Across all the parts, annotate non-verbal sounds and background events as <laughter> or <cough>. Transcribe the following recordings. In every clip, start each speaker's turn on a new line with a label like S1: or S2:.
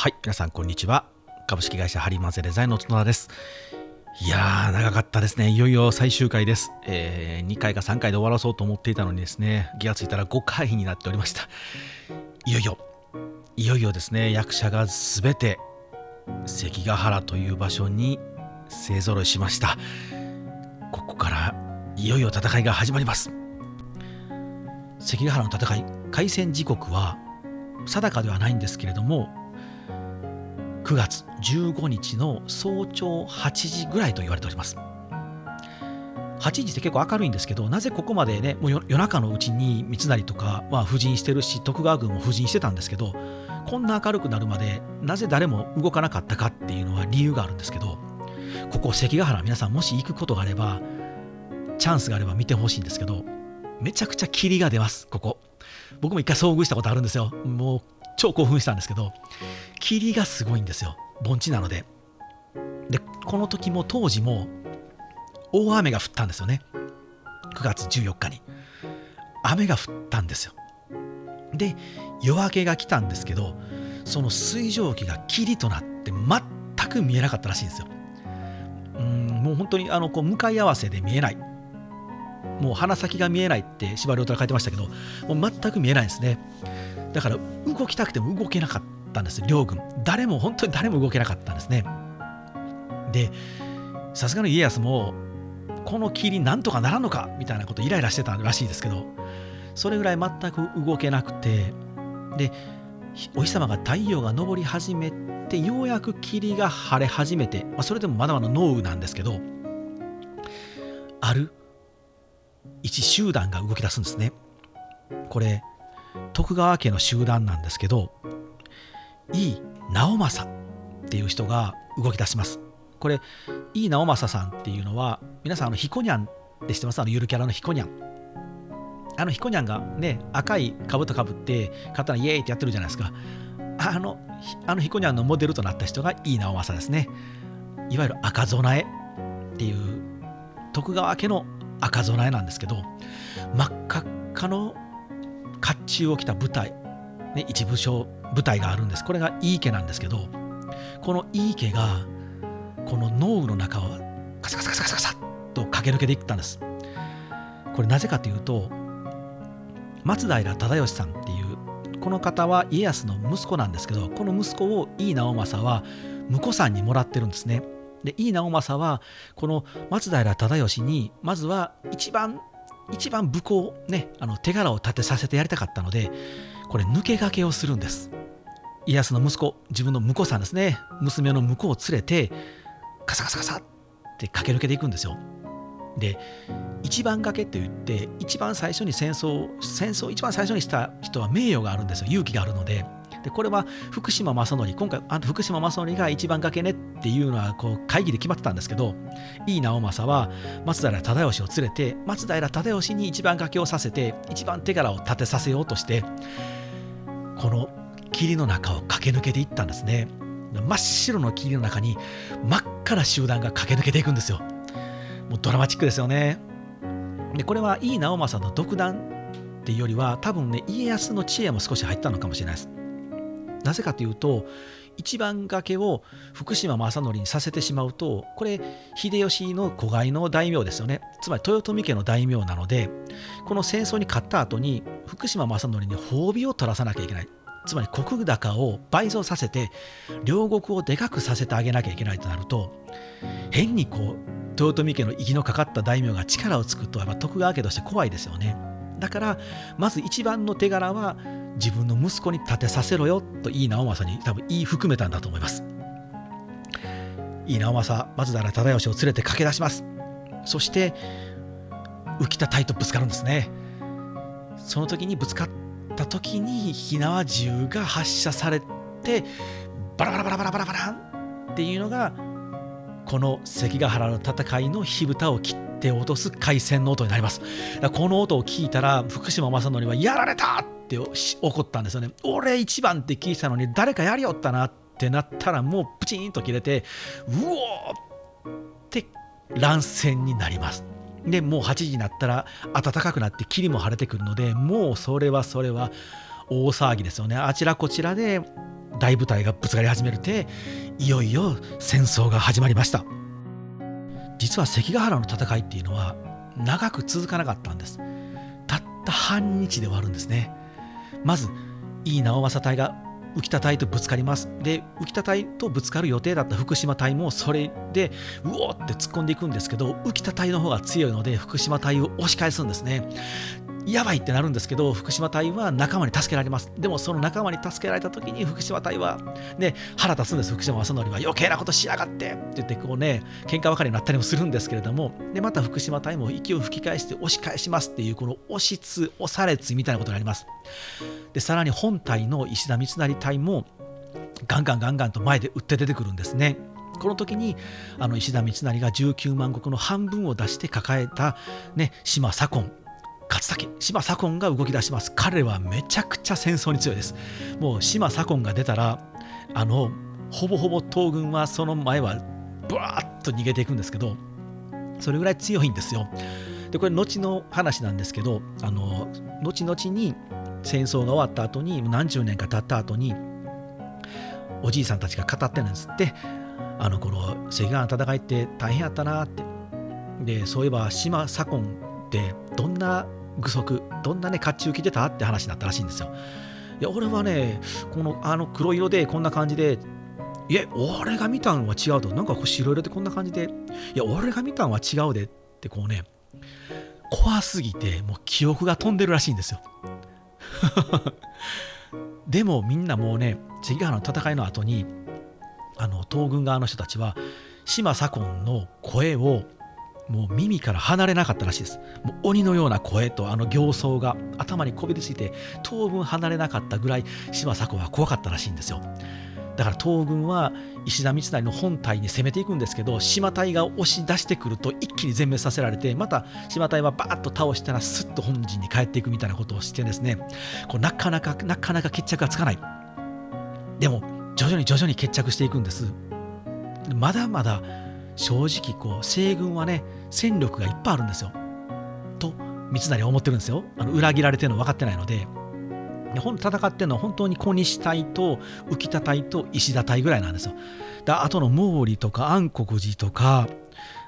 S1: はい、皆さんこんにちは。株式会社ハリマゼデザインの角田です。いやー、長かったですね。いよいよ最終回です。えー2回か3回で終わらそうと思っていたのにですね、気がついたら5回になっておりました。いよいよ、いよいよですね、役者がすべて関ヶ原という場所に勢ぞろいしました。ここからいよいよ戦いが始まります。関ヶ原の戦い、開戦時刻は定かではないんですけれども、9月15日の早朝8時ぐらいと言われております。8時って結構明るいんですけど、なぜここまでね、もう夜中のうちに三成とかは布陣してるし、徳川軍も布陣してたんですけど、こんな明るくなるまで、なぜ誰も動かなかったかっていうのは理由があるんですけど、ここ関ヶ原、皆さんもし行くことがあれば、チャンスがあれば見てほしいんですけど、めちゃくちゃ霧が出ます、ここ。僕も一回遭遇したことあるんですよ。もう超興奮したんですけど、霧がすごいんですよ。盆地なので。でこの時も当時も大雨が降ったんですよね。9月14日に。雨が降ったんですよ。で夜明けが来たんですけどその水蒸気が霧となって全く見えなかったらしいんですよ。うんもう本当にあのこう向かい合わせで見えない。もう鼻先が見えないって司馬遼太郎書いてましたけどもう全く見えないんですね。だから動きたくても動けなかったんです両軍。誰も本当に誰も動けなかったんですね。でさすがの家康もこの霧なんとかならんのかみたいなことイライラしてたらしいですけどそれぐらい全く動けなくてでお日様が太陽が昇り始めてようやく霧が晴れ始めて、まあ、それでもまだまだ濃雨なんですけどある一集団が動き出すんですね。これ徳川家の集団なんですけど井伊直政っていう人が動き出します。これ井伊直政さんっていうのは皆さんあのヒコニャンって知ってます？あのゆるキャラのヒコニャン。あのヒコニャンがね赤い兜かぶって刀イエーイってやってるじゃないですか。あのあのヒコニャンのモデルとなった人が井伊直政ですね。いわゆる赤備えっていう徳川家の赤備えなんですけど真っ赤っかの甲冑を着た部隊、ね、一部署部隊があるんです。これが井伊家なんですけどこの井伊家がこの濃雨の中をカサカサカサカサカサッと駆け抜けていったんです。これなぜかというと松平忠義さんっていうこの方は家康の息子なんですけどこの息子を井伊直政は婿さんにもらってるんですね。で井伊直政はこの松平忠義にまずは一番一番武功ねあの手柄を立てさせてやりたかったのでこれ抜け駆けをするんです。家康の息子自分の婿さんですね。娘の婿を連れてカサカサカサって駆け抜けていくんですよ。で一番掛けって言って一番最初に戦争戦争を一番最初にした人は名誉があるんですよ。勇気があるので。でこれは福島正則今回あ福島正則が一番掛けねっていうのはこう会議で決まってたんですけど井伊直政は松平忠義を連れて松平忠義に一番掛けをさせて一番手柄を立てさせようとしてこの霧の中を駆け抜けていったんですね。真っ白の霧の中に真っ赤な集団が駆け抜けていくんですよ。もうドラマチックですよね。でこれは井伊直政の独断っていうよりは多分ね家康の知恵も少し入ったのかもしれないです。なぜかというと一番掛けを福島正則にさせてしまうとこれ秀吉の子飼いの大名ですよね。つまり豊臣家の大名なのでこの戦争に勝った後に福島正則に褒美を取らさなきゃいけない。つまり国高を倍増させて両国をでかくさせてあげなきゃいけないとなると変にこう豊臣家の息のかかった大名が力をつくとやっぱ徳川家として怖いですよね。だからまず一番の手柄は自分の息子に立てさせろよと井伊直政に多分言い含めたんだと思います。井伊直政松平忠義を連れて駆け出します。そして浮田隊とぶつかるんですね。その時にぶつかった時に火縄銃が発射されてバラバラバラバラバラバランっていうのがこの関ヶ原の戦いの火蓋を切って落とす回線の音になります。この音を聞いたら福島正則はやられたって怒ったんですよね。俺一番って聞いたのに誰かやりよったなってなったらもうプチンと切れてうおーって乱戦になります。でもう8時になったら暖かくなって霧も晴れてくるのでもうそれはそれは大騒ぎですよね。あちらこちらで大部隊がぶつかり始めるていよいよ戦争が始まりました。実は関ヶ原の戦いっていうのは長く続かなかったんです。たった半日で終わるんですね。まず井伊直政隊が浮田隊とぶつかります。で浮田隊とぶつかる予定だった福島隊もそれでうおーって突っ込んでいくんですけど浮田隊の方が強いので福島隊を押し返すんですね。やばいってなるんですけど福島隊は仲間に助けられます。でもその仲間に助けられた時に福島隊はね腹立つんです福島正則は余計なことしやがってって言ってこうね喧嘩別れになったりもするんですけれども。でまた福島隊も息を吹き返して押し返しますっていうこの押しつ押されつみたいなことになります。でさらに本隊の石田三成隊もガンガンガンガンと前で打って出てくるんですね。この時にあの石田三成が19万石の半分を出して抱えた、ね、島左近。勝武島左近が動き出します。彼はめちゃくちゃ戦争に強いです。もう島左近が出たらあのほぼほぼ東軍はその前はブワーッと逃げていくんですけどそれぐらい強いんですよ。でこれ後の話なんですけどあの後々に戦争が終わった後に何十年か経った後におじいさんたちが語ってるんですって。あのこの関ヶ原の戦いって大変やったなって。でそういえば島左近ってどんな具足どんなね甲冑着てたって話になったらしいんですよ。いや俺はねこのあの黒色でこんな感じでいや俺が見たんは違うと。なんか白色でこんな感じで。いや俺が見たんは違うで。ってこうね怖すぎてもう記憶が飛んでるらしいんですよ。<laughs> でもみんなもうね関ヶ原の戦いの後にあの東軍側の人たちは島左近の声をもう耳から離れなかったらしいです。もう鬼のような声とあの形相が頭にこびりついて当分離れなかったぐらい島左近は怖かったらしいんですよ。だから東軍は石田三成の本体に攻めていくんですけど島隊が押し出してくると一気に全滅させられてまた島隊はバーッと倒したらスッと本陣に帰っていくみたいなことをしてですね。こうなかなかなかなか決着がつかない。でも徐々に徐々に決着していくんです。まだまだ正直こう西軍はね戦力がいっぱいあるんですよ。と三成は思ってるんですよ。あの裏切られてるの分かってないので。戦ってるのは本当に小西隊と浮田隊と石田隊ぐらいなんですよ。であとの毛利とか安国寺とか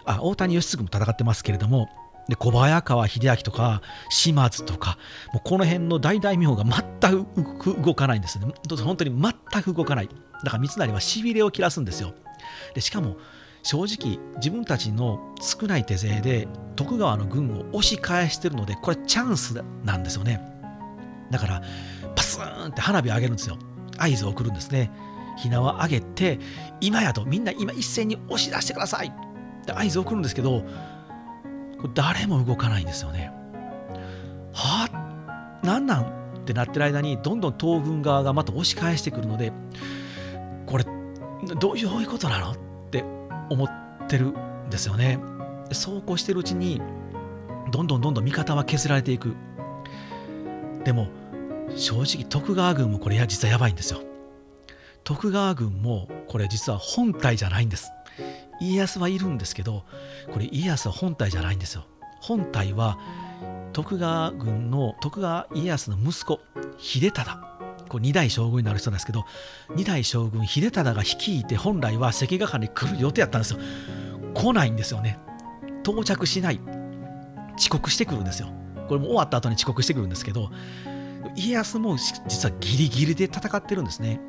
S1: あ大谷義継も戦ってますけれどもで小早川秀明とか島津とかもうこの辺の大大名が全く動かないんですね。本当に全く動かない。だから三成はしびれを切らすんですよ。でしかも正直自分たちの少ない手勢で徳川の軍を押し返してるのでこれチャンスなんですよね。だからパスーンって花火を上げるんですよ。合図を送るんですね。ひなは上げて今やとみんな今一斉に押し出してください。って合図を送るんですけどこれ誰も動かないんですよね。はあなんなん？ってなってる間にどんどん東軍側がまた押し返してくるのでこれどういうことなの？思ってるんですよね。そうこうしてるうちにどんどんどんどん味方は削られていく。でも正直徳川軍もこれや実はやばいんですよ。徳川軍もこれ実は本体じゃないんです。家康はいるんですけどこれ家康は本体じゃないんですよ。本体は徳川軍の徳川家康の息子秀忠。これ2代将軍になる人なんですけど2代将軍秀忠が率いて本来は関ヶ原に来る予定やったんですよ。来ないんですよね。到着しない。遅刻してくるんですよ。これも終わった後に遅刻してくるんですけど家康も実はギリギリで戦ってるんですね。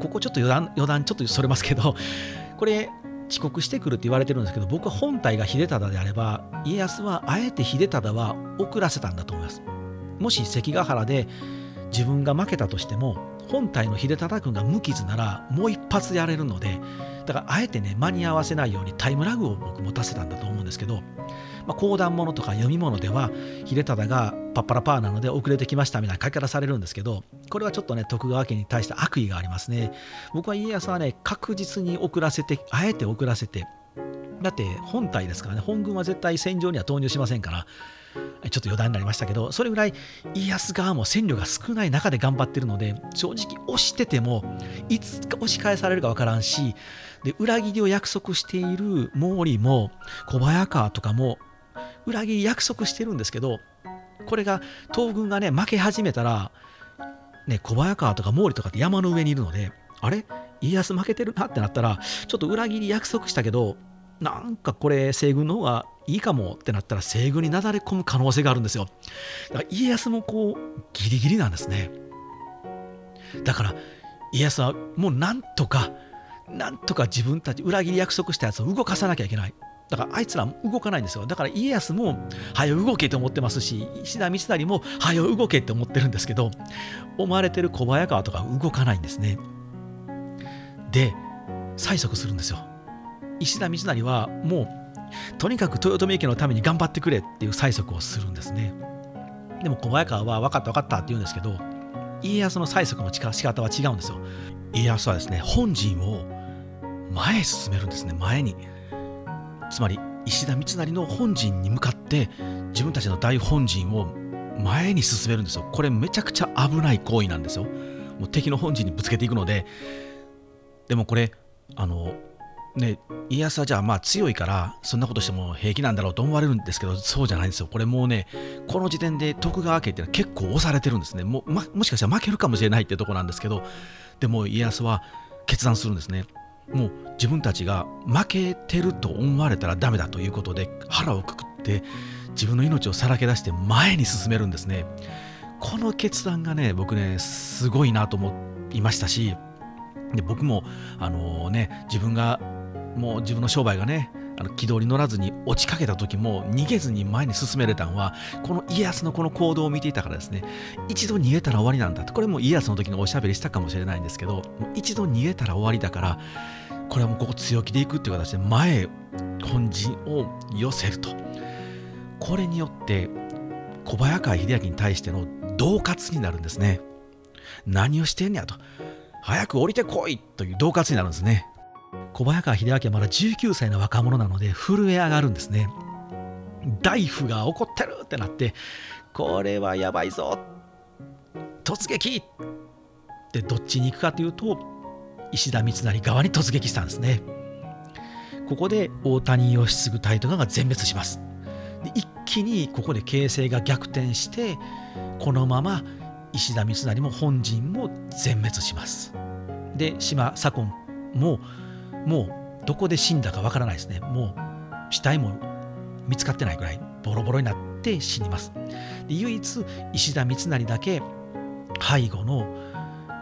S1: ここちょっと余談余談ちょっとそれますけどこれ遅刻してくるって言われてるんですけど僕は本体が秀忠であれば家康はあえて秀忠は遅らせたんだと思います。もし関ヶ原で自分が負けたとしても本体の秀忠君が無傷ならもう一発やれるのでだからあえてね間に合わせないようにタイムラグを僕持たせたんだと思うんですけどまあ、講談物とか読み物では秀忠がパッパラパーなので遅れてきましたみたいな書き方されるんですけどこれはちょっとね徳川家に対して悪意がありますね。僕は家康はね確実に遅らせてあえて遅らせてだって本体ですからね本軍は絶対戦場には投入しませんからちょっと余談になりましたけどそれぐらい家康側も戦力が少ない中で頑張ってるので正直押しててもいつか押し返されるか分からんしで裏切りを約束している毛利も小早川とかも裏切り約束してるんですけどこれが東軍がね負け始めたらね、小早川とか毛利とかって山の上にいるのであれ？家康負けてるなってなったらちょっと裏切り約束したけどなんかこれ西軍の方がいいかもってなったら西軍になだれ込む可能性があるんですよ。だから家康もこうギリギリなんですね。だから家康はもうなんとかなんとか自分たち裏切り約束したやつを動かさなきゃいけない。だからあいつら動かないんですよ。だから家康も早よ動けと思ってますし石田三成も早よ動けって思ってるんですけど思われてる小早川とか動かないんですね。で催促するんですよ。石田三成はもうとにかく豊臣家のために頑張ってくれっていう催促をするんですね。でも小早川は分かった分かったって言うんですけど家康の催促の仕方は違うんですよ。家康はですね本陣を前へ進めるんですね。前に。つまり石田三成の本陣に向かって自分たちの大本陣を前に進めるんですよ。これめちゃくちゃ危ない行為なんですよ。もう敵の本陣にぶつけていくので。でもこれあのね家康はじゃあまあ強いからそんなことしても平気なんだろうと思われるんですけどそうじゃないんですよ。これもうねこの時点で徳川家っていうのは結構押されてるんですね。も,、ま、もしかしたら負けるかもしれないっていうとこなんですけどでも家康は決断するんですね。もう自分たちが負けてると思われたらダメだということで腹をくくって自分の命をさらけ出して前に進めるんですね。この決断がね僕ねすごいなと思いましたしで僕もあの、ね自分がもう自分の商売がねあの軌道に乗らずに落ちかけた時も逃げずに前に進めれたのはこの家康のこの行動を見ていたからですね一度逃げたら終わりなんだと。これも家康の時のおしゃべりしたかもしれないんですけど一度逃げたら終わりだからこれはもうここ強気でいくっていう形で前へ本陣を寄せると。これによって小早川秀明に対しての恫喝になるんですね。何をしてんねやと。早く降りてこいという恫喝になるんですね。小早川秀明はまだ19歳の若者なので震え上がるんですね。大夫が怒ってるってなってこれはやばいぞ突撃!ってどっちに行くかというと石田三成側に突撃したんですね。ここで大谷義継隊とかが全滅します。で一気にここで形勢が逆転してこのまま石田三成も本陣も全滅します。で島左近ももうどこで死んだかわからないですね。もう死体も見つかってないぐらいボロボロになって死にます。で唯一石田三成だけ背後の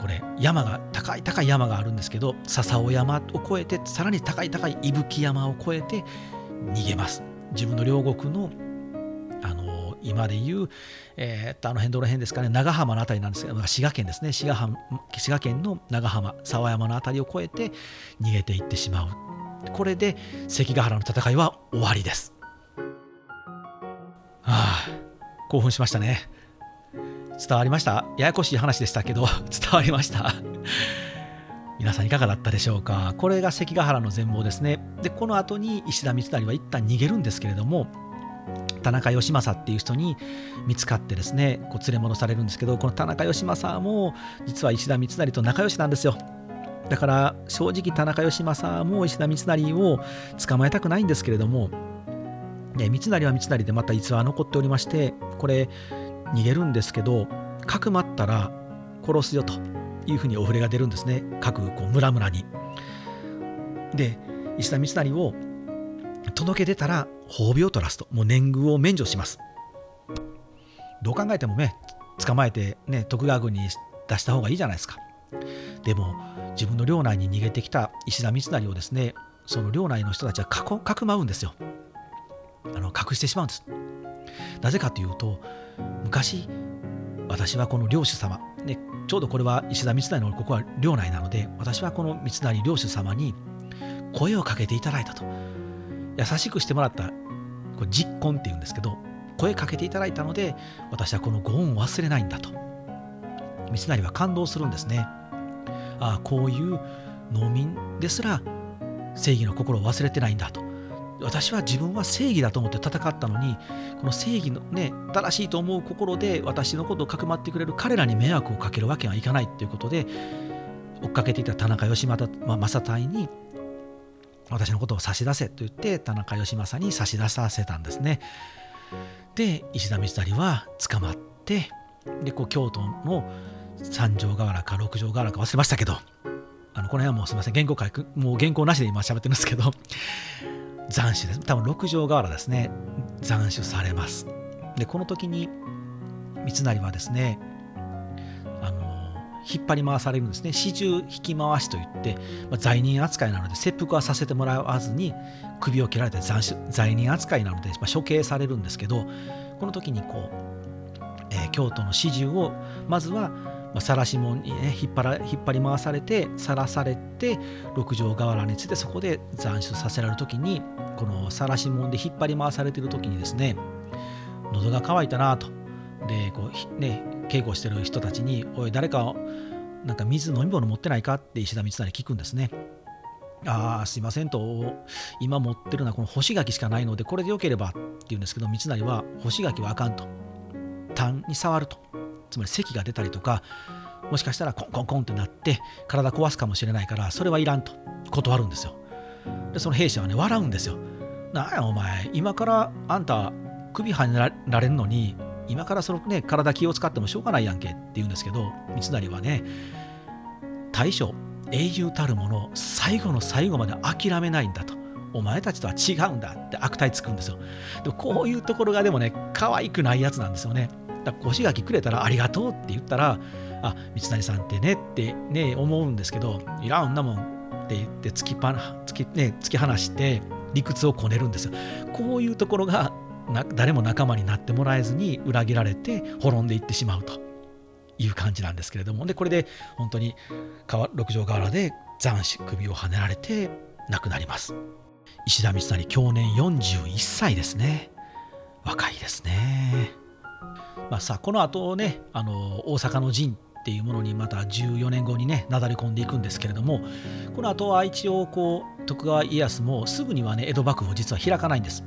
S1: これ山が高い高い山があるんですけど笹尾山を越えてさらに高い高い伊吹山を越えて逃げます。自分の両国の今でいう、えー、っとあの辺どの辺ですかね長浜の辺りなんですけど滋賀県ですね。滋賀滋賀県の長浜沢山の辺りを越えて逃げていってしまう。これで関ヶ原の戦いは終わりです。はあ興奮しましたね。伝わりました？ややこしい話でしたけど <laughs> 伝わりました。皆さんいかがだったでしょうか？これが関ヶ原の全貌ですね。でこの後に石田三成は一旦逃げるんですけれども田中義政っていう人に見つかってですねこう連れ戻されるんですけどこの田中義政も実は石田三成と仲良しなんですよだから正直田中義政も石田三成を捕まえたくないんですけれども、ね、三成は三成でまた逸話は残っておりましてこれ逃げるんですけどかくまったら殺すよというふうにお触れが出るんですね各こう村々に。で石田三成を届け出たら褒美を取らすともう年貢を免除します。どう考えてもね捕まえてね徳川軍に出した方がいいじゃないですか。でも自分の領内に逃げてきた石田三成をですねその領内の人たちはかくまうんですよ。あの隠してしまうんです。なぜかというと昔私はこの領主様、ね、ちょうどこれは石田三成のここは領内なので私はこの三成領主様に声をかけていただいたと優しくしてもらったこれ実婚っていうんですけど声かけていただいたので私はこのご恩を忘れないんだと。三成は感動するんですね。ああこういう農民ですら正義の心を忘れてないんだと。私は自分は正義だと思って戦ったのにこの正義のね正しいと思う心で私のことをかくまってくれる彼らに迷惑をかけるわけにはいかないということで追っかけていた田中義政隊に私のことを差し出せと言って田中義政に差し出させたんですね。で石田三成は捕まってでこう京都の三条河原か六条河原か忘れましたけどあのこの辺はもうすみません。原稿書くもう原稿なしで今喋ってるんですけど斬首です。多分六条河原ですね。斬首されます。でこの時に三成はですね引っ張り回されるんですね。始終引き回しといって、まあ、罪人扱いなので切腹はさせてもらわずに首を切られて斬首罪人扱いなので、まあ、処刑されるんですけどこの時にこう、えー、京都の始終をまずはまあ、晒し門に、ね、引っ張ら引っ張り回されて晒されて六条河原についてそこで斬首させられる時にこの晒し門で引っ張り回されている時にですね喉が渇いたなと。でこうね稽古してる人たちに「おい誰かなんか水飲み物持ってないか?」って石田三成聞くんですね。ああすいませんと今持ってるのはこの干し柿しかないのでこれでよければって言うんですけど三成は干し柿はあかんと痰に触るとつまり咳が出たりとかもしかしたらコンコンコンってなって体壊すかもしれないからそれはいらんと断るんですよでその兵士はね笑うんですよなんやお前今からあんた首はねられるのに今からそのね体気を使ってもしょうがないやんけって言うんですけど三成はね大将英雄たるもの最後の最後まで諦めないんだと。お前たちとは違うんだって悪態つくんですよ。でこういうところがでもね可愛くないやつなんですよね。だから干し柿くれたらありがとうって言ったらあ三成さんってねってね思うんですけどいらんなもんって言って突きぱな突き,、ね、突き放して理屈をこねるんですよ。こういうところがな誰も仲間になってもらえずに裏切られて滅んでいってしまうという感じなんですけれども。でこれで本当に六条河原で斬首首をはねられて亡くなります。石田三成去年41歳ですね。若いですね。まあ、さこの後ねあの大阪の陣っていうものにまた14年後にねなだれ込んでいくんですけれどもこの後は一応こう徳川家康もすぐにはね江戸幕府を実は開かないんです。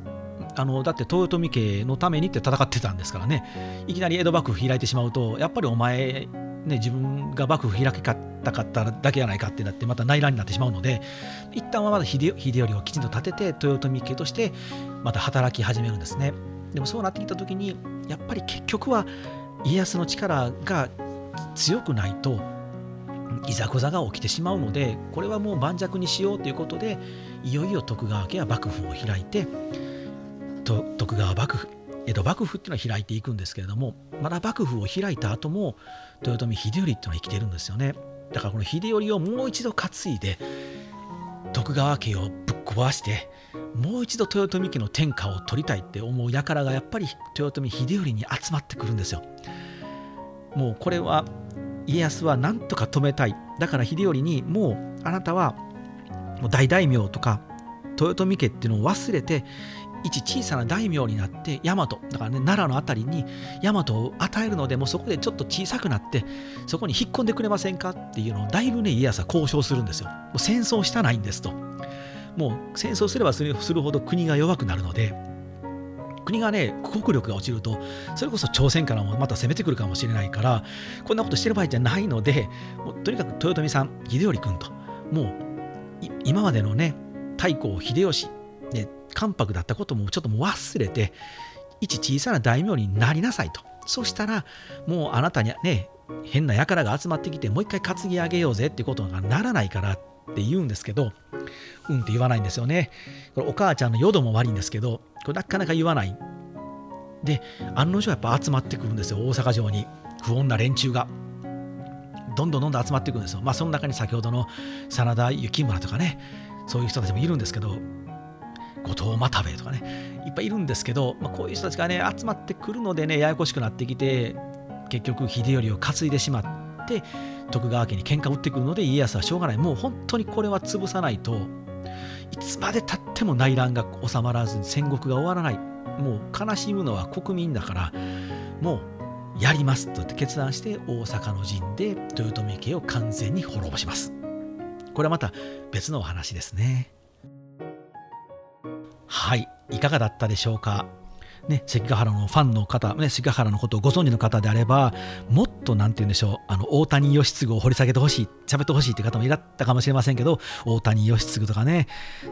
S1: あのだって豊臣家のためにって戦ってたんですからね。いきなり江戸幕府開いてしまうとやっぱりお前ね、自分が幕府開きかったかっただけやないかってなってまた内乱になってしまうので一旦はまだ秀頼をきちんと立てて豊臣家としてまた働き始めるんですね。でもそうなってきた時にやっぱり結局は家康の力が強くないといざこざが起きてしまうのでこれはもう盤石にしようということでいよいよ徳川家は幕府を開いて徳川幕府江戸幕府っていうのは開いていくんですけれどもまだ幕府を開いた後も豊臣秀頼っていうのは生きてるんですよねだからこの秀頼をもう一度担いで徳川家をぶっ壊してもう一度豊臣家の天下を取りたいって思う輩がやっぱり豊臣秀頼に集まってくるんですよ。もうこれは家康は何とか止めたいだから秀頼にもうあなたは大大名とか豊臣家っていうのを忘れて一小さな大名になって大和だからね奈良の辺りに大和を与えるのでもうそこでちょっと小さくなってそこに引っ込んでくれませんかっていうのをだいぶね家康は交渉するんですよ。もう戦争したないんですと。もう戦争すればするほど国が弱くなるので国がね国力が落ちるとそれこそ朝鮮からもまた攻めてくるかもしれないからこんなことしてる場合じゃないのでもうとにかく豊臣さん秀頼君ともう今までのね太閤秀吉、ね、関白だったこともちょっともう忘れて一小さな大名になりなさいとそしたらもうあなたにね変な輩が集まってきてもう一回担ぎ上げようぜっていうことがならないからって言うんですけどうんって言わないんですよね。これお母ちゃんの淀も悪いんですけど、これなかなか言わない。で、案の定やっぱ集まってくるんですよ、大阪城に。不穏な連中が。どんどんどんどん集まってくるんですよ。まあ、その中に先ほどの真田幸村とかね、そういう人たちもいるんですけど、後藤又兵衛とかね、いっぱいいるんですけど、まあ、こういう人たちがね、集まってくるのでね、ややこしくなってきて、結局、秀頼を担いでしまって、徳川家に喧嘩を打ってくるので、家康はしょうがない。もう本当にこれは潰さないと、いつまでたっても内乱が収まらずに戦国が終わらない。もう悲しむのは国民だからもうやりますと決断して大阪の陣で豊臣家を完全に滅ぼします。これはまた別のお話ですね。はいいかがだったでしょうか？ね、関ヶ原のファンの方、ね、関ヶ原のことをご存知の方であれば、もっとなんて言うんでしょう、あの大谷義次を掘り下げてほしい、喋ってほしいって方もいらったかもしれませんけど、大谷義次とかね、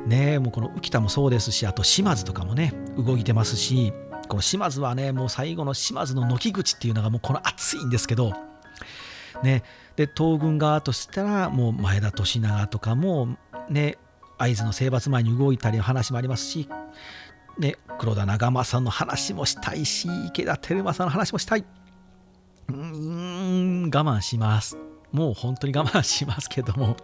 S1: ね、もうこの浮田もそうですし、あと島津とかもね、動いてますし、この島津はね、もう最後の島津の軒口っていうのがもうこの熱いんですけど、ね、で東軍側としたらもう前田利長とかもね会津の征伐前に動いたりの話もありますし、ね、黒田長政の話もしたいし池田輝政の話もしたい。うーん我慢します。もう本当に我慢しますけども。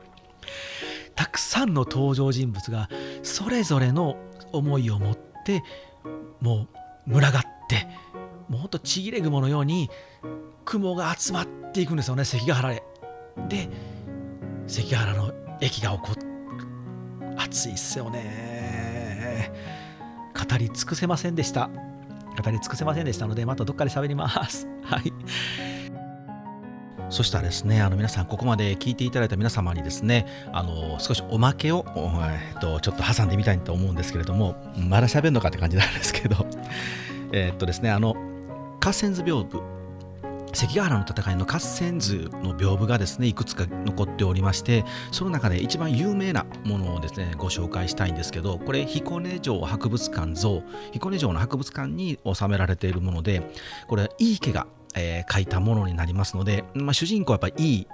S1: たくさんの登場人物がそれぞれの思いを持ってもう群がってもうほんとちぎれ雲のように雲が集まっていくんですよね関ヶ原へ。で関ヶ原の駅が起こって熱いっすよね。語り尽くせませんでした。語り尽くせませんでしたのでまたどっかで喋ります。<laughs> はい。そしたらですね、あの皆さん、ここまで聞いていただいた皆様にですね、あの少しおまけを、えっと、ちょっと挟んでみたいと思うんですけれども、まだ喋るのかって感じなんですけど、えっとですね、あの、合戦図屏風、関ヶ原の戦いの合戦図の屏風がですねいくつか残っておりましてその中で一番有名なものをですねご紹介したいんですけどこれ彦根城博物館像。彦根城の博物館に収められているものでこれは井伊家がえー、書いたものになりますので、まあ、主人公はやっぱりいい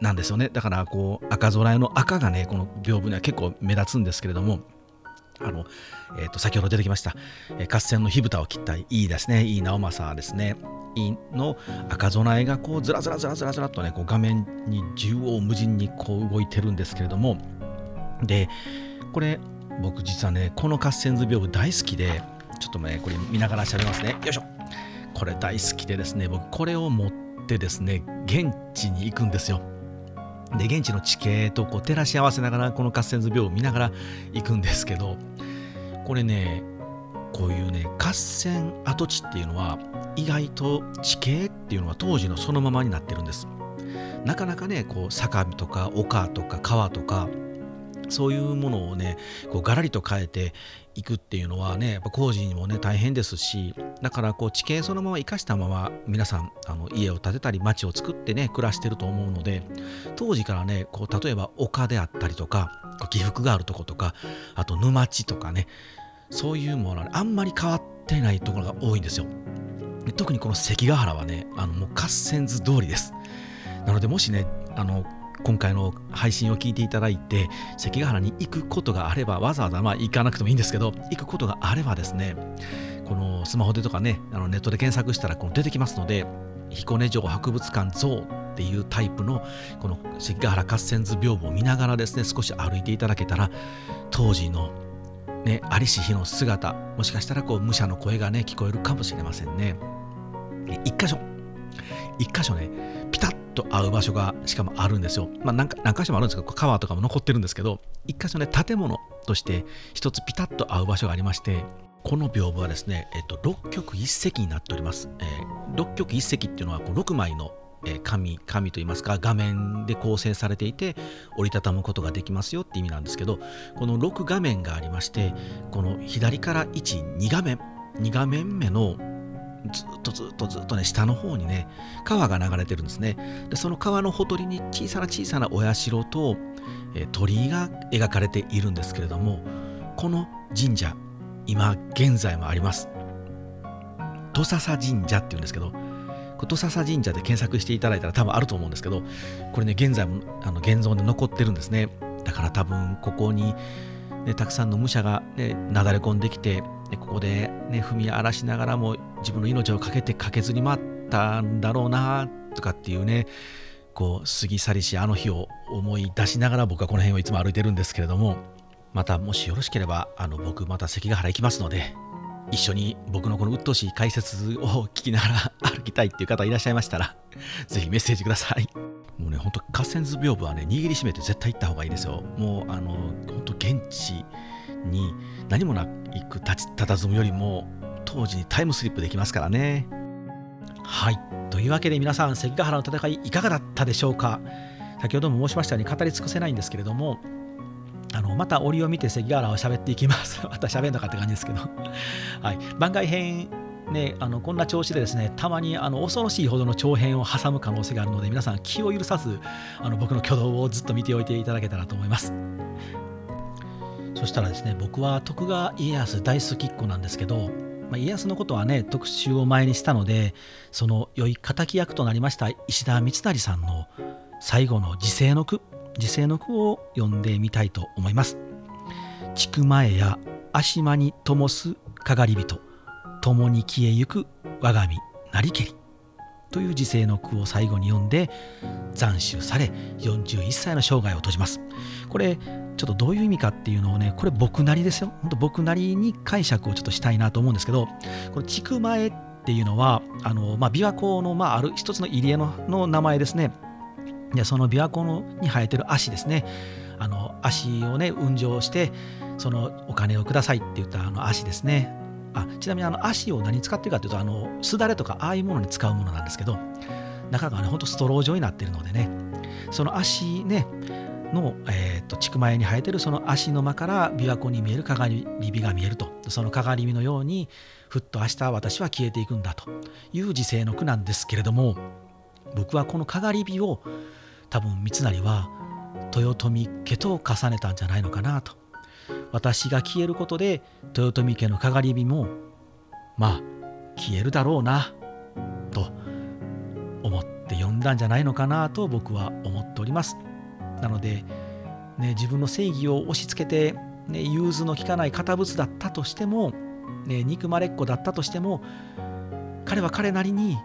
S1: なんですよね。だからこう赤空の赤がねこの屏風には結構目立つんですけれどもあの、えー、と先ほど出てきました、えー、合戦の火蓋を切ったいいですねいい直政ですね。いの赤備えがこうずらずらずらずらずらとねこう画面に縦横無尽にこう動いてるんですけれどもでこれ僕実はねこの合戦図屏風大好きでちょっとねこれ見ながら喋りますね。よいしょ。これ大好きでですね僕これを持ってですね現地に行くんですよ。で現地の地形とこう照らし合わせながらこの合戦図屏を見ながら行くんですけどこれねこういうね合戦跡地っていうのは意外と地形っていうのは当時のそのままになってるんです。なかなかねこう坂とか丘とか川とかそういうものをねこうガラリと変えていくっていうのはねやっぱ工事にもね大変ですしだからこう地形そのまま生かしたまま皆さんあの家を建てたり町を作ってね暮らしてると思うので当時からねこう例えば丘であったりとか起伏があるとことかあと沼地とかねそういうものはあんまり変わってないところが多いんですよ。特にこの関ヶ原はねあのもう合戦図通りです。なのでもしねあの今回の配信を聞いていただいて関ヶ原に行くことがあればわざわざまあ行かなくてもいいんですけど行くことがあればですねこのスマホでとかねあのネットで検索したらこの出てきますので彦根城博物館像っていうタイプのこの関ヶ原合戦図屏風を見ながらですね少し歩いていただけたら当時のね、ありし日の姿もしかしたらこう武者の声がね聞こえるかもしれませんね。一箇所。一箇所ねと合う場所がしかもあるんですよ。まあ何何箇所もあるんですけど川とかも残ってるんですけど一箇所ね建物として一つピタッと合う場所がありましてこの屏風はですね、えっと、6曲1席になっております。えー、6曲1席っていうのはこう6枚の紙紙といいますか画面で構成されていて折りたたむことができますよって意味なんですけどこの6画面がありましてこの左から12画面2画面目のずっとずっとずっとね下の方にね川が流れてるんですね。でその川のほとりに小さな小さなお社と、え鳥居が描かれているんですけれどもこの神社今現在もあります。土笹神社っていうんですけど土笹神社で検索していただいたら多分あると思うんですけどこれね現在もあの現像で残ってるんですね。だから多分ここに、ね、たくさんの武者が、ね、なだれ込んできてでここで、ね、踏み荒らしながらも自分の命を懸けて駆けずり回ったんだろうなとかっていうねこう過ぎ去りしあの日を思い出しながら僕はこの辺をいつも歩いてるんですけれどもまたもしよろしければあの僕また関ヶ原行きますので一緒に僕のこの鬱陶しい解説を聞きながら歩きたいっていう方いらっしゃいましたら <laughs> ぜひメッセージください。もうねほんと河川図屏風はね握りしめて絶対行った方がいいですよ。もうあのほんと現地に何もなく立ち佇むよりも当時にタイムスリップできますからね。はいというわけで皆さん関ヶ原の戦いいかがだったでしょうか？先ほども申しましたように語り尽くせないんですけれどもあのまた折を見て関ヶ原を喋っていきます。<laughs> また喋るのかって感じですけど。はい、番外編ね、あのこんな調子でですねたまにあの恐ろしいほどの長編を挟む可能性があるので皆さん気を許さずあの僕の挙動をずっと見ておいていただけたらと思います。そしたらですね僕は徳川家康大好きっ子なんですけど、まあ、家康のことはね特集を前にしたのでその良い敵役となりました石田三成さんの最後の時世の句時世の句を読んでみたいと思います。千曲前や足間に灯すかがり人共に消えゆく我が身なりけりという時世の句を最後に読んで斬首され41歳の生涯を閉じます。これちょっとどういう意味かっていうのをねこれ僕なりですよ。本当僕なりに解釈をちょっとしたいなと思うんですけどこの筑前っていうのはあの、まあ、琵琶湖の、まあ、ある一つの入り江のの名前ですね。でその琵琶湖のに生えてる足ですね。あの足をね運上してそのお金をくださいって言ったあの足ですね。あちなみにあの足を何使ってるかというとあのすだれとかああいうものに使うものなんですけど中がねほんとストロー状になってるのでねその足ねの、えーと、千曲前に生えてるその足の間から琵琶湖に見える鏡火が見えると。その鏡火のようにふっと明日私は消えていくんだと。いう時世の句なんですけれども僕はこの鏡火を多分三成は豊臣家と重ねたんじゃないのかなと。私が消えることで豊臣家の鏡火もまあ消えるだろうなと思って読んだんじゃないのかなと僕は思っております。なので、ね、自分の正義を押し付けて、ね、融通の利かない堅物だったとしても、ね、憎まれっ子だったとしても彼は彼なりに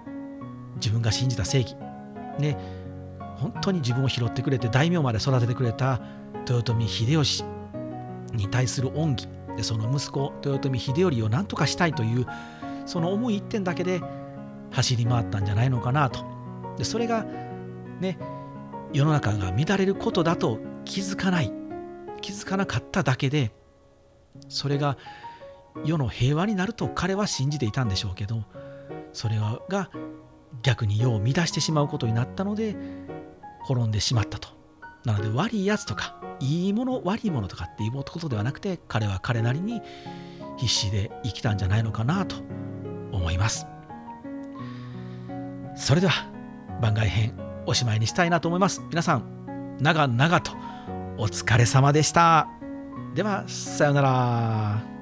S1: 自分が信じた正義、ね、本当に自分を拾ってくれて大名まで育ててくれた豊臣秀吉に対する恩義でその息子豊臣秀頼を何とかしたいというその思い一点だけで走り回ったんじゃないのかなと。でそれがね世の中が乱れることだと気づかない気づかなかっただけでそれが世の平和になると彼は信じていたんでしょうけどそれが逆に世を乱してしまうことになったので滅んでしまったと。なので悪いやつとかいいもの悪いものとかっていうことではなくて彼は彼なりに必死で生きたんじゃないのかなと思います。それでは番外編おしまいにしたいなと思います。皆さん長々とお疲れ様でした。ではさようなら。